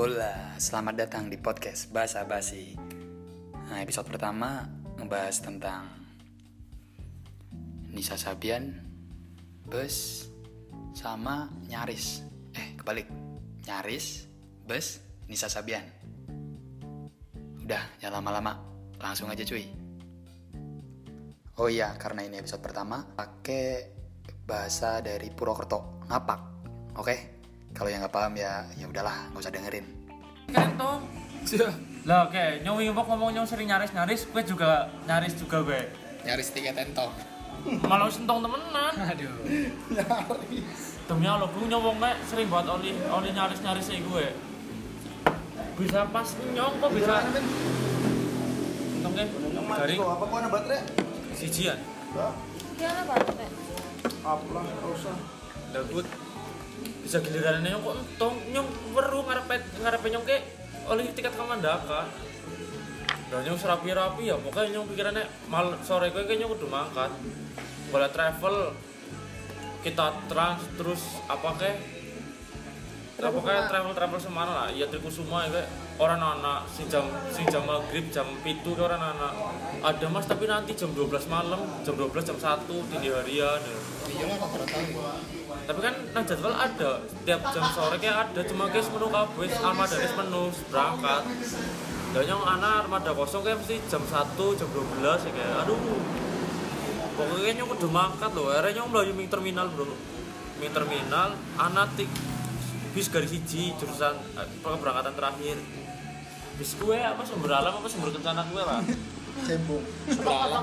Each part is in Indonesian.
Bola, selamat datang di podcast Bahasa Basi. Nah, episode pertama ngebahas tentang Nisa Sabian, bus, sama Nyaris. Eh, kebalik. Nyaris, bus, Nisa Sabian. Udah, jangan lama-lama. Langsung aja cuy. Oh iya, karena ini episode pertama, pakai bahasa dari Purwokerto, ngapak. Oke? Kalau yang nggak paham ya, ya udahlah, nggak usah dengerin. Kentong. Lah oke, nyong wingi ngomong nyong sering nyaris-nyaris, gue juga nyaris juga gue. Nyaris tiga tentong. Malah sentong temenan. Aduh. Demi Allah, gue nyong gue sering buat oli oli nyaris-nyaris sih gue. Bisa pas nyong kok bisa. Ke, dari apa kok ada baterai? sijian. Gimana Pak? Apalah, nggak usah. Lah gue bisa giliran nyong kok entong nyong weru ngarepe ngarepe nyong ke oli tiket kamandaka. Dan nyong serapi-rapi ya, pokoknya nyong pikirannya mal sore gue kayaknya udah mangkat. Boleh travel kita trans terus apa ke apa kayak travel travel semana lah ya Trikusuma ya kayak orang anak si jam si jam maghrib jam pitu ke orang anak ada mas tapi nanti jam 12 malam jam 12 jam 1 dini harian ya. Iya tapi kan nang jadwal ada. Tiap jam sore kayak ada. Cuma guys menu kabeh armada wis menu berangkat. Dan yang anak armada kosong kayak mesti jam 1 jam 12 ya kayak. Aduh. Pokoknya nyong udah mangkat loh akhirnya nyong melayu ming terminal bro. Ming terminal anak tik bis garis siji jurusan eh, keberangkatan terakhir. Bis gue apa sumber alam apa sumber kencana gue lah Cembung.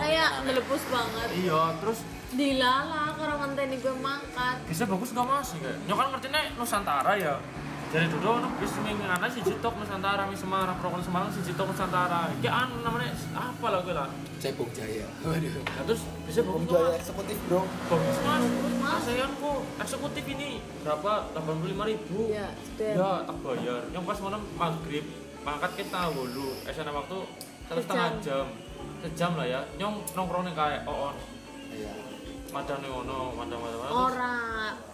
Kayak melepus banget. iya terus Dilala kalau ngenteni gue mangkat. bisa bagus gak mas? Kayak nyok kan ngerti nih nusantara ya. Dari dulu no, bis minggu anak si jitok nusantara mi semarang prokon semarang si jitok nusantara. Kayak anu namanya apa lah gue lah Cebong Jaya. Waduh. nah, terus bisa bagus Bung gak Jaya mas? eksekutif bro. bagus mas. ASEAN kok eksekutif ini berapa? 85 ribu. Iya, sudah. ya tak bayar. Yang pas malam maghrib mangkat kita dulu esana waktu satu setengah jam. Sejam lah ya. Nyong nongkrong nih kayak oon Iya. Madang nih ono madang madang madang. Ora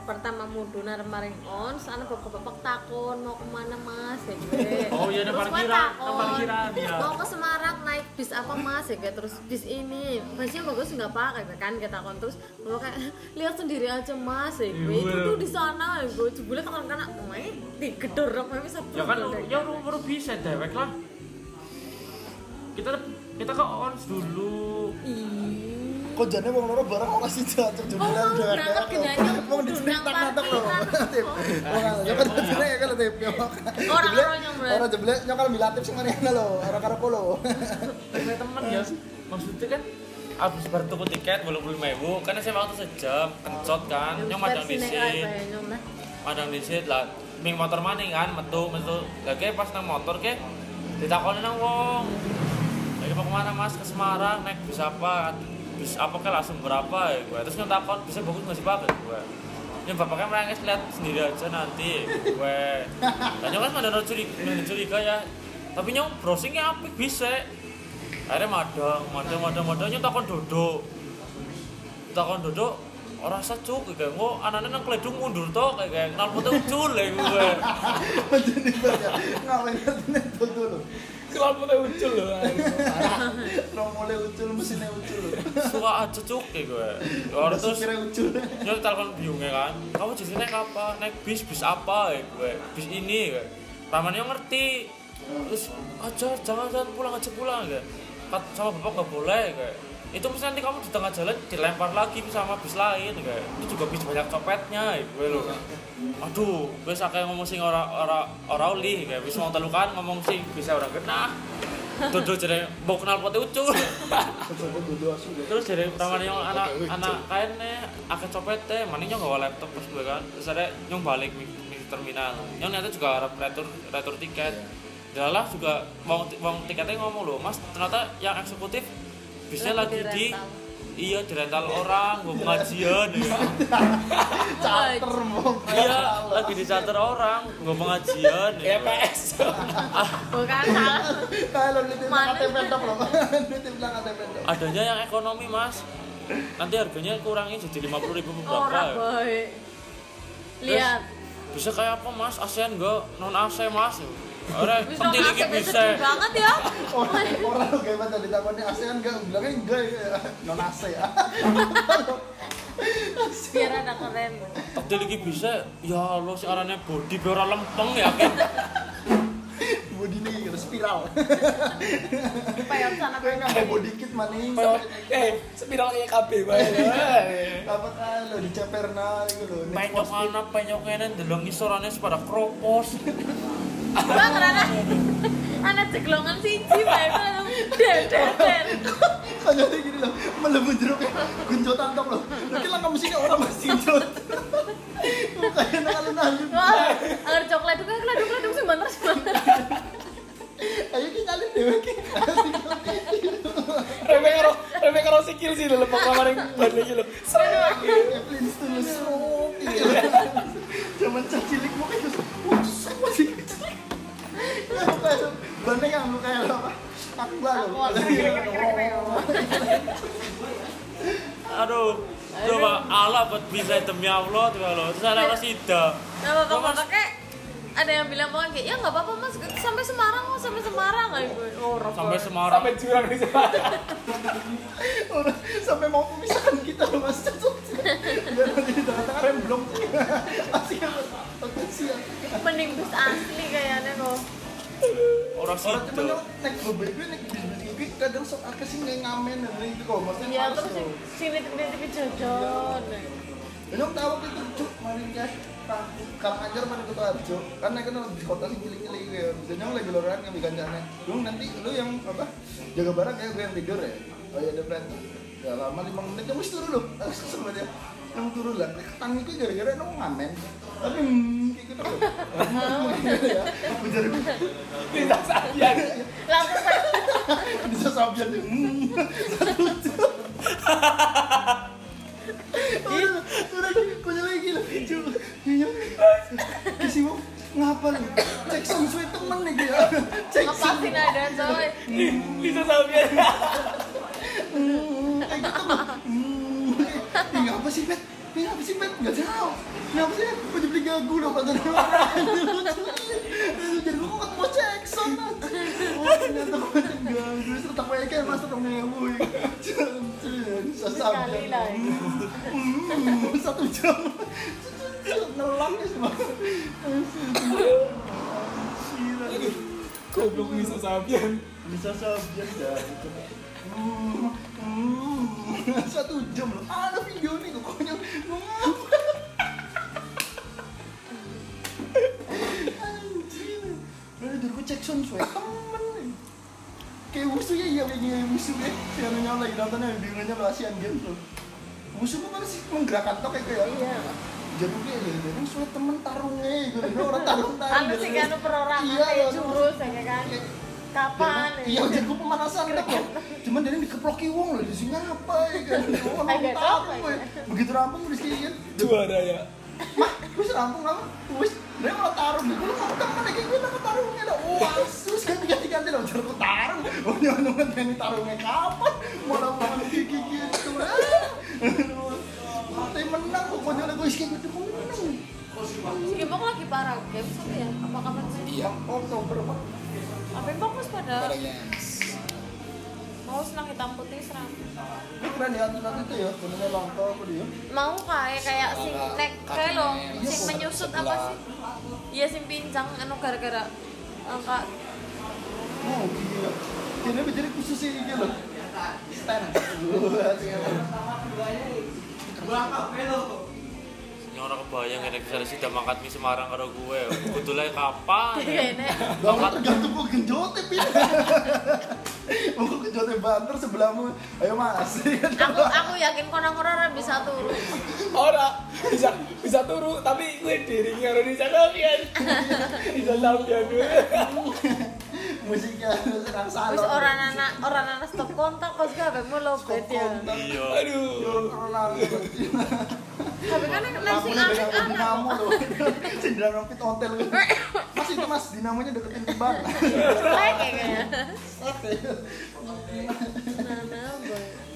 pertama muduna maring on, sana bapak-bapak takon mau ke mana mas? Ya gue. Oh, iya, gue parkiran, parkiran, iya. Mau ke Semarang naik bis apa mas? Ya gue terus bis ini, bisnya bagus nggak pak kayak kan kita takon. Terus gue kayak lihat sendiri aja mas ya gue itu Iya. tuh di sana ya gue jebule kan karena main di gedor apa bisa ya kan ya baru bisa dewek lah. Kita kita ke ons dulu. Ih. Kok jane wong loro bareng ora sih jatuh Oh, mau berangkat ke Nyanyi, Wong nang natak lho. Tip. Wong ya kan jane ya kan tip. Berat. Ora jeble nyokal milatif sing ngene lho, ora karo punya temen ya. Maksudnya kan abis baru tuku tiket belum beli ribu kan saya waktu sejam kencot kan yang madang disit madang disit lah. Ming motor mana kan metu metu. Lagi pas nang motor ke ditakonin nang wong. Lagi mau ke mana mas? Ke Semarang naik bis apa bis apa kan langsung berapa ya gue? Terus nyotakon bisa bagus nggak sih pak? Gue. Ya bapaknya merengis lihat sendiri aja nanti gue. Tanya kan ada curiga, curiga ya. Tapi nyong browsingnya apik bisa. Akhirnya madang madang madang madangnya takon dodo takon dodo orang secuk kayak ngo anaknya nang keledung mundur toh kayak kayak foto ucul ya gue. Jadi banyak ngawen artine dulu. Foto ucul loh Nomole ucul mesinnya ucul. suka aja cuk kayak gue orang terus Supirnya ucul. Nyok telepon biungnya kan, kamu jadi naik apa? Naik bis, bis apa ya gue? Bis ini gue. Ramannya ngerti. Terus aja jangan jangan pulang aja pulang gue. Kat sama bapak nggak boleh gue. Itu mesti nanti kamu di tengah jalan dilempar lagi sama bis lain gue. Itu juga bis banyak copetnya ya gue lo. Aduh, gue sakit ngomong sing ora ora uli gue. Bis mau telukan ngomong sing bisa orang kena. Dodol jadi mau kenal pote deh. terus dari pertama yang anak anak kain nih akeh copet teh mana nyong laptop pas gue kan terus ada nyong balik di, terminal nyong ternyata juga harap retur retur tiket Dalah juga mau mau tiketnya ngomong loh mas ternyata yang eksekutif bisnya lagi Lagi di dirental. iya di rental orang gue pengajian ya. Charter mong. iya lagi di charter orang gue pengajian ya. PS. bukan salah Kalau Mana? KTP dong loh. Nitip bilang KTP adanya yang ekonomi mas nanti harganya kurangin jadi lima puluh ribu orang berapa boy lihat bisa kayak apa mas ASEAN enggak non AC mas Ora Wis penting asik, bisa. banget ya. Orang orang lo kayak mana ditakoni ASEAN enggak bilangnya enggak ya. non AC ya. Biar ada keren. Penting iki bisa. Ya Allah si arane body ora lempeng ya. Ki. Body ini gitu spiral. Payung sana Kayak nggak body kit maning. eh spiral kayak KB bae Dapat ah lo diceperna gitu loh. Need Penyok for Speed. ana penyok kene delok ngisorane pada kropos. Bang Rana. Anak ceglongan siji bae. Der der der. Kayak gini loh, melebu jeruk ya, genjotan tok loh. Nanti lah kamu sini orang masih genjot. Kayak nakal nalin. Wah, agar coklat itu kan kladuk sih bener sih bener. Ayo kita ngalin dewe ki. Reme karo reme karo sikil sih lho lepok kemarin ban iki lho. Evelyn Aduh. Coba Allah buat bisa demi Allah tuh kalau terus ada orang sida. Apa-apa Mas. kayak ada yang bilang pokoknya kayak ya nggak apa-apa mas sampai Semarang mas sampai Semarang kayak gue oh Sampai Semarang. Sampai jurang di sana. Orang sampai mau memisahkan kita loh mas. Biar nanti di tengah-tengah remblong. Asik ya siap. mending bus asli kayaknya kok Orang Orang cuma sida. nyok naik BBB BBB kadang sok akeh sih nggak ngamen dan itu kok. Maksudnya ya terus sini tiba tiba jojon Nyok tahu gitu cuk mari kayak Kang Anjar mana ke Arjo. Kan naik kan di kota sih ngiling-ngiling ya. Misalnya lagi loran yang jane lu nanti lu yang apa jaga barang kayak gue yang tidur ya. Oh iya ada plan ya lama lima menit kamu turun loh. Sama dia yang turun lah. Ketang itu gara-gara nong ngamen. Tapi hmm, gitu. Loh ya. Ujar Bisa saja. langsung saya bisa sabian hmm. Satu jam udah udah konyol lagi kisi mau ngapa lu? Cek temen nih ya. Cek song ngepasin ada coy. Bisa. Hmm, kayak gitu hmm. Ngapa sih pet Ih, ngapa sih pet nggak tahu ngapa sih? Jadi beli gagu dong kata jadi gue kok mau cek song oh ternyata gue gagu. Terus tak kayak mas ngewu sasabian sekali lah ini. Hmm, satu jam. Nelang ya semua goblok bisa sabian. Bisa sabian dah Hmm, hmm, satu jam loh. Ada video nih pokoknya mengapa anjir udah dulu gue cek sound suwe temen kayak musuh ya iya kayak musuh ya. Yang nanya lagi nonton yang birunya lo Asian Games loh musuh kan sih? Menggerakkan tok kayak kayak Iya. jadi kayak ya jadi suwe temen tarungnya gitu. Orang tarung tarung anu sih kan perorangan Iya, kayak loh. jurus ya kan kapan Iya, jadi gue pemanasan deh kok. Cuman dia dikeploki wong loh di sini apa ya kan? Wong Agak tahu gue. Begitu rampung di sini kan. Juara ya. Mah, gue rampung apa? Wis, dia malah tarung. Gue mau temen kayak gue nama tarungnya dah. Wah, sus kan ganti-ganti loh jadi gue tarung. Oh, dia nunggu ganti tarungnya kapan? Malah mau gigi gitu. Tapi menang pokoknya kayak gitu kok menang. Gimbok lagi parah games apa ya apa kapan sih Iya. Oktober apa? Apa yang bagus pada Barangnya. mau senang hitam putih serang Ini keren ya atlet itu ya, benernya langka apa dia? mau kayak kayak sing nek kayak lo sing menyusut apa sih iya sing pincang anu gara-gara angka Oh gila. Kini menjadi khusus ini gitu loh. Stand. Ini orang kebayang ya misalnya sudah mangkat mie Semarang karo gue. Kudulnya kapan? ya? Banget tergantung kok genjote pin. Mau kok genjote banter sebelahmu. Ayo mas. aku aku yakin konang-konang ora bisa turun Ora bisa bisa turu tapi gue diri karo bisa sabian. Bisa sabian gue. Musiknya serang salon. wis orang anak orang anak stop kontak kos gak mau lobet ya Iya. Aduh. Corona. Tapi kan nek Kamu anak loh. Sindang rompit hotel. Mas itu mas dinamonya deketin kembang. Lek kayaknya Oke. nah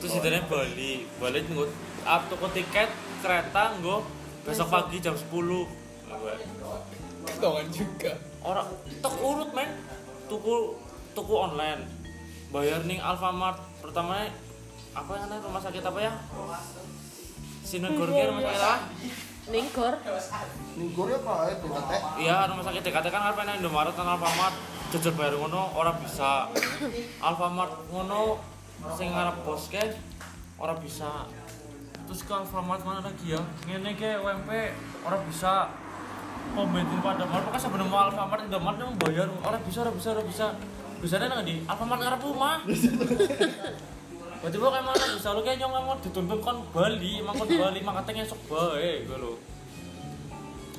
Terus itu Bali. Bali nggak up toko tiket kereta nggak besok pagi jam 10 gue Ketahuan juga. orang tek urut men tuku tuku online bayar ning Alfamart pertamanya apa yang namanya rumah sakit apa ya Sinegor Care rumah sakit apa Ningkor. Nigor ya pak, itu kate. iya rumah sakit DKT kan apa yang Indomaret kan Alfamart. Jujur bayar ngono orang bisa. Alfamart ngono sing ngarep bos ke orang bisa. Terus ke Alfamart mana lagi ya? Ngene ke UMP orang bisa. Pom bensin pada mal pokoknya sebelum mau Alfamart Indomaret yang bayar. Orang bisa orang bisa orang bisa. Bisanya nang di Alfamart ngarep rumah Berarti lo kayak mana bisa lo kayak nyong mau dituntun kon Bali, emang kon Bali, emang katanya esok bae gue lo.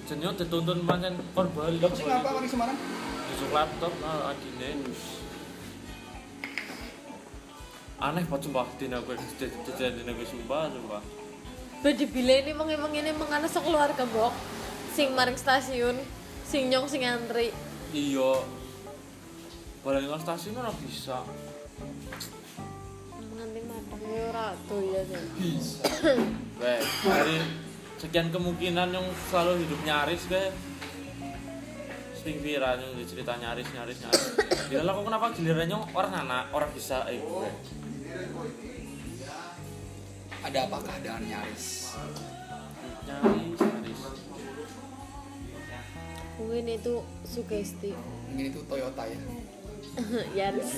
Jenyo dituntun pancen kon Bali. Dapat sih ngapa di Semarang? Tusuk laptop nah adine. Aneh banget sumpah dina gue dina gue sumpah sumpah. Badi bile ini emang emang ini emang ana keluarga bok. Sing maring stasiun, sing nyong sing antri. Iya. Balik nang stasiun ora bisa. Ya ora ya sih. Bisa. Weh, dari sekian kemungkinan yang selalu hidup nyaris gue sering viral yang cerita nyaris nyaris nyaris gila lah kok kenapa gilirannya orang anak orang bisa eh gue Ada apa keadaan nyaris? nyaris nyaris Mungkin itu sugesti. Mungkin itu Toyota ya. Yaris.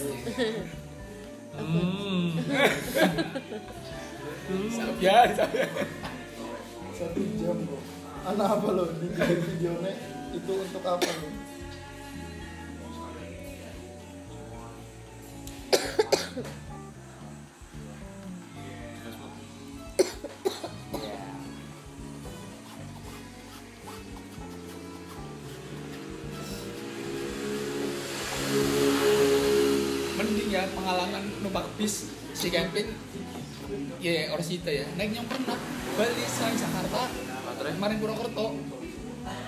Hmm saya. Satu jam bro. Anak apa lo? Di videonya itu untuk apa lo? Mending ya pengalaman numpak bis si camping ya orang situ ya. Naik yang pernah Bali sang Jakarta kemarin Purwokerto.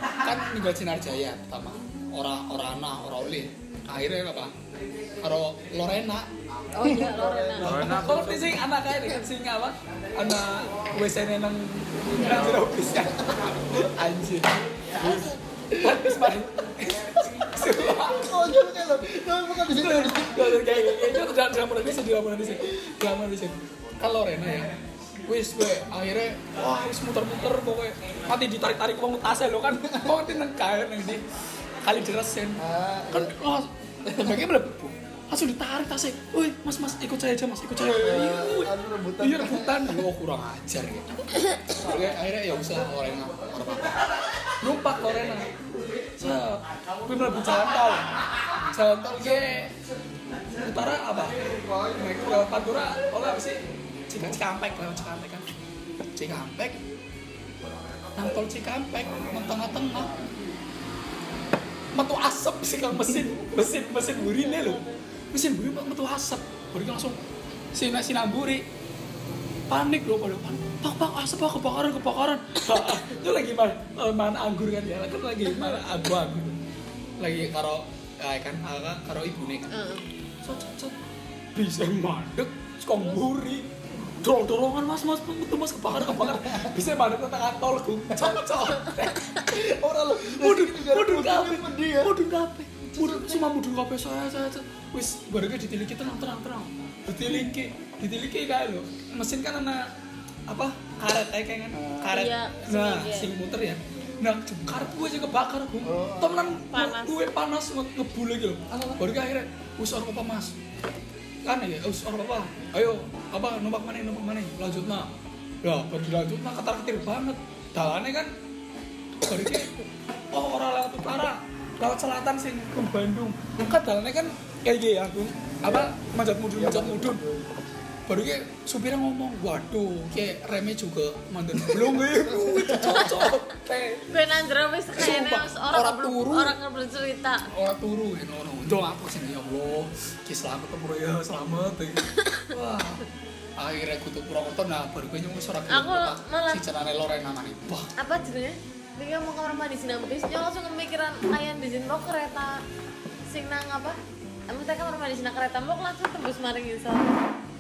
Kan ninggal Sinarjaya pertama. Orang orang anak orang oli akhirnya apa? Karo Lorena. Oh iya Lorena. Lorena. Kalau di sing anak kayak kan sing apa? Anak WC nang nang jero bis ya anjir. Habis main Kayak itu kan Lorena ya wis gue akhirnya wah wis muter-muter pokoknya mati ditarik-tarik uang tasnya lo kan kok nanti nang kaya nang di kali dirasain Ah, kan wah terbagi melebu langsung ditarik tasnya woi mas mas ikut saya aja mas ikut saya iya rebutan. iya rebutan oh kurang ajar Oke, akhirnya ya usah orang apa numpak Lorena. Saya gue melebu jalan tol. Jalan tol ke utara apa? Naik ke Pantura oleh apa sih? Cikampek Cikampek lewat Cikampek kan. Cikampek. Nang tol Cikampek nang tengah-tengah. Metu asap sih kang mesin mesin mesin burine lho. Mesin buri metu asap. Buri langsung si nasi namburi panik loh pada panik. Pak pak asap pak kebakaran kebakaran. Itu lagi mana mana anggur kan ya? Kan lagi mana abu abu lagi karo ya kan aga karo ibu nih. Kan cet cet bisa mandek sekong buri dorong dorongan mas mas itu mas kebakaran kebakaran. Bisa mandek tengah tol gue cocok Orang lo. mudun mudun kape mudun kape mudun cuma mudun kape saya saya wis baru ditiliki tenang tenang tenang ditiliki ditiliki kayak lo mesin kan ada apa? Karet kayak kan? Karet. Iya, nah sing- iya. sing muter ya. Nah karet gue aja kebakar gue Oh. temenan Panas. gue panas nge- ngebul gitu baru ke akhirnya wis orang apa mas. Kan ya wis orang apa ayo apa numpak mana numpak mana lanjut nah ya baru dilanjut nah ketar ketir banget. Dalannya kan baru ke oh orang lewat utara. Lewat selatan sing ke Bandung. Kan dalannya kan kayak gini ya aku apa manjat mudun manjat mudun baru ke supirnya ngomong waduh kayak remnya juga mantan belum gue cocok teh Ben Andra wis kayaknya orang turu. orang belum cerita. orang turu ya nono dong aku sih ya Allah ki selamat bro ya selamat ya. wah akhirnya aku tuh Purwokerto nah baru gue nyunggu suara Aku malah- si cenane Lorena wah Apa judulnya? Dia mau kamar mandi sini bis, dia langsung kepikiran ayam di mau kereta sing nang apa? Emang kita kamar mandi sini kereta mau langsung tembus maring insal.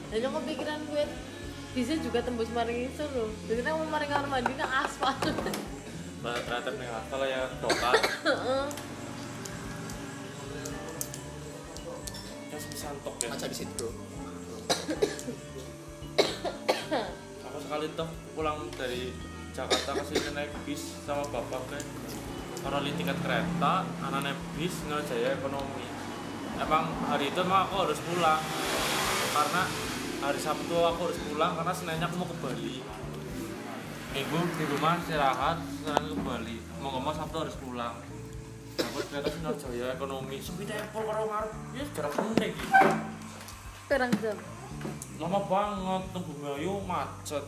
Dan yang kepikiran gue bisa juga tembus maring insal loh. Jadi kita mau maring kamar mandi nang aspal. Nah, kreatif nih kalau ya dokter ya sebisa tok ya Maca di situ bro. aku sekali tuh pulang dari Jakarta ke sini naik bis sama bapak kan karena li tiket kereta anak naik bis ngerjaya ekonomi emang hari itu emang aku harus pulang. Karena hari Sabtu aku harus pulang karena Seninnya aku mau ke Bali. Minggu di rumah istirahat sekarang ke Bali. Mau ngomong Sabtu harus pulang. Aku ternyata Sinarjaya ekonomi. Sepi tempel karo ngarep. Ya jarak menit gitu Perang jam. lama banget tunggu Ngayu macet.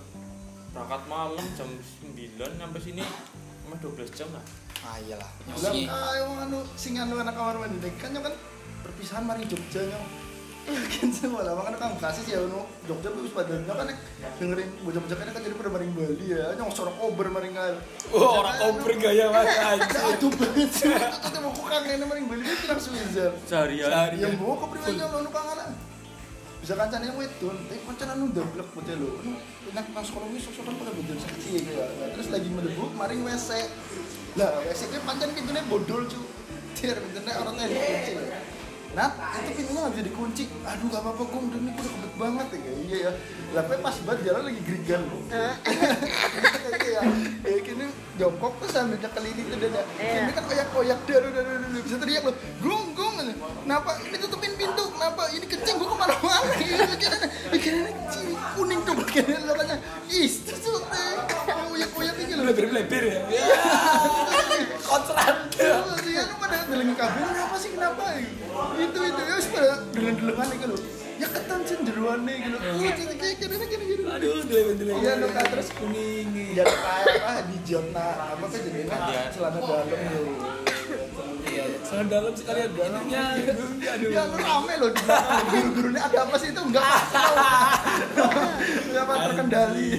Berangkat malam jam 9 sampai sini cuma 12 jam lah. Ah iyalah. Lah Nyosi. ayo anu sing anu anak kamar mandi kan kan perpisahan mari Jogja nyong. Kan semua lah makanya kamu kasih ya anu Jogja wis pada kan dengerin bocah-bocah kan kan jadi pada maring Bali ya nyong sorok ober maring kan. Wah, orang kompre gaya mas anjir. Aduh banget sih. Kita mau kok kangen maring Bali itu langsung Swizer. seharian Sehari. Yang bawa ke pribadi anu kangen. Bisa kancane yang wedon, tapi pancen anu dablek bocah lho. Nek nang sekolah wis sok-sokan pada bocah seksi ya. Terus lagi mlebu maring WC. Lah, WC ki pancen pintune bodol, cu. Dir pintune orang yang dikunci. Nah, itu pintunya nggak bisa dikunci. Aduh, gak apa-apa, Gong. Dan ini udah kebet banget ya. Iya ya. Lah, tapi pas banget jalan lagi gerigan. Iya. Ya, kini jongkok tuh sambil nyekeliling tuh dada. Iya. Ini kan koyak-koyak daru daru daru bisa teriak loh. Gong, gong. Kenapa? Ini tutupin pintu. Kenapa? Ini kencing gua ke mana-mana. Iya, pikirannya kecil, kuning tuh pikirannya makanya. Ih, terus tuh koyak-koyak ini loh. Lebar-lebar ya. Kontrak. Terus kabel kenapa sih kenapa? Itu itu ya pada delengan gitu loh. Ya ketan cenderuan nih gitu. Oh, gini gini gini gini gini. Aduh, delebar-delebar. Iya, lu kan terus kuning. Ya kayak apa di jona apa kan Iya. celana dalam gitu. Sana dalam sekalian dalamnya. Aduh. Ya lu rame loh di. Guru-gurunya ada apa sih itu enggak tahu. Enggak apa terkendali.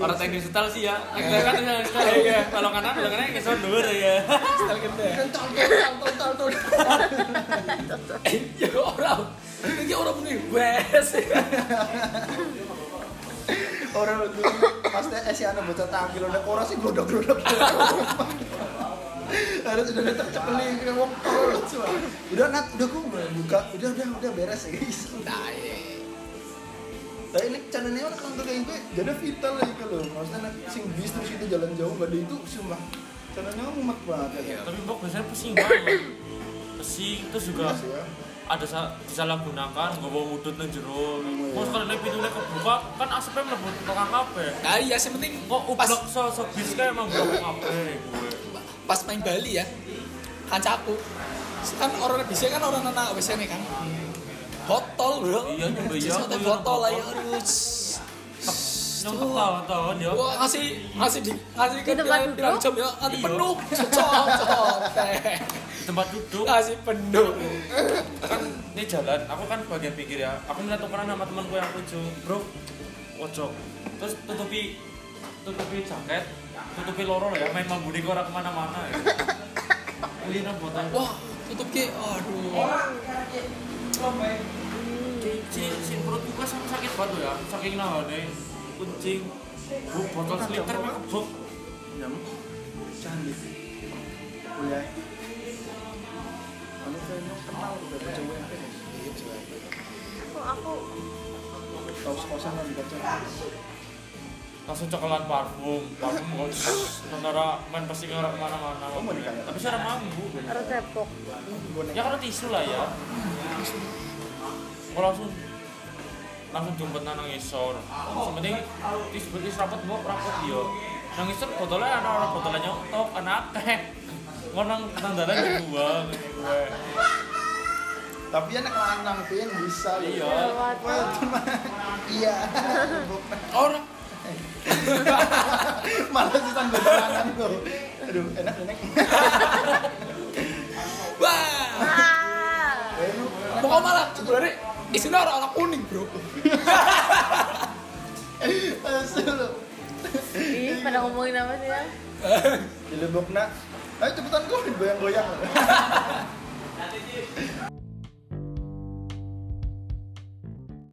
Orang teknik setel sih ya kita kan teknik setel ya kalau kanan kalau kanan kesel dulu ya Setel kita ya. Kan tol tol tol tol tol. Ya orang. Ini orang punya wes. Orang itu pasti eh si anak bocah tangkil udah orang sih glodok-glodok. Harus udah datang cepeling kayak wong tol. Udah nat, udah gue buka, udah udah udah beres ya guys. Nah, iya. Tapi ini channelnya orang kalau kayak gue jadi vital lagi kalau maksudnya nek sing bis terus itu jalan jauh gak ada itu sumpah. Channelnya mumet banget ya. tapi bok biasanya pesing banget pesing terus juga Iya sih ya. ada sa disalahgunakan nggak bawa wudut nang jero mau sekali nek pintunya kebuka kan asapnya mlebu tukang kabeh Nah iya, yang penting kok ublok so so bis kayak emang blok kabeh gue pas main Bali ya kancaku kan orang bisa kan orang anak WC nih kan botol bro. Iya, nyoba iya, aku botol lah ya botol. aduh yang ketawa-tawa dia Wah, ngasih ngasih di ngasih Di tempat duduk? jam ya. Nanti Iya. penuh cocok di tempat duduk? Ngasih penuh kan ini jalan. Aku kan bagian pinggir ya. Aku minta tukeran sama temanku yang lucu bro pojok. Terus tutupi tutupi jaket. Tutupi loro ya. Main mambuni ke orang ke mana-mana ya. Ini botol. Wah tutup ki aduh si si perutku kan sakit sakit banget ya saking nahane kucing bu botol seliter mah kebok Jam canggih. Kuliah. Kamu kayaknya kenal udah baca WMP nih. Kok aku Tahu sekosan kan dibaca. langsung cokelan parfum parfum kok nara main pasti ngarah ke mana-mana Oh, ya? tapi secara mampu harus depok. ya karena tisu lah ya aku langsung langsung jemput nang ngisor sementing tisu tisu rapot mbok rapot dia nang ngisor botolnya ana orang botolnya nyontok anak akeh ngonang nang dalan dua gue Tapi anak lanang pin bisa. Iya. Cuma iya. orang Malah sih tanggung tuh. Aduh, enak enak. pokok malah sebenarnya isinya orang-orang kuning bro Asu lu. Ih, pada ngomongin apa sih ya? Di nak. Ayo cepetan gue goyang-goyang.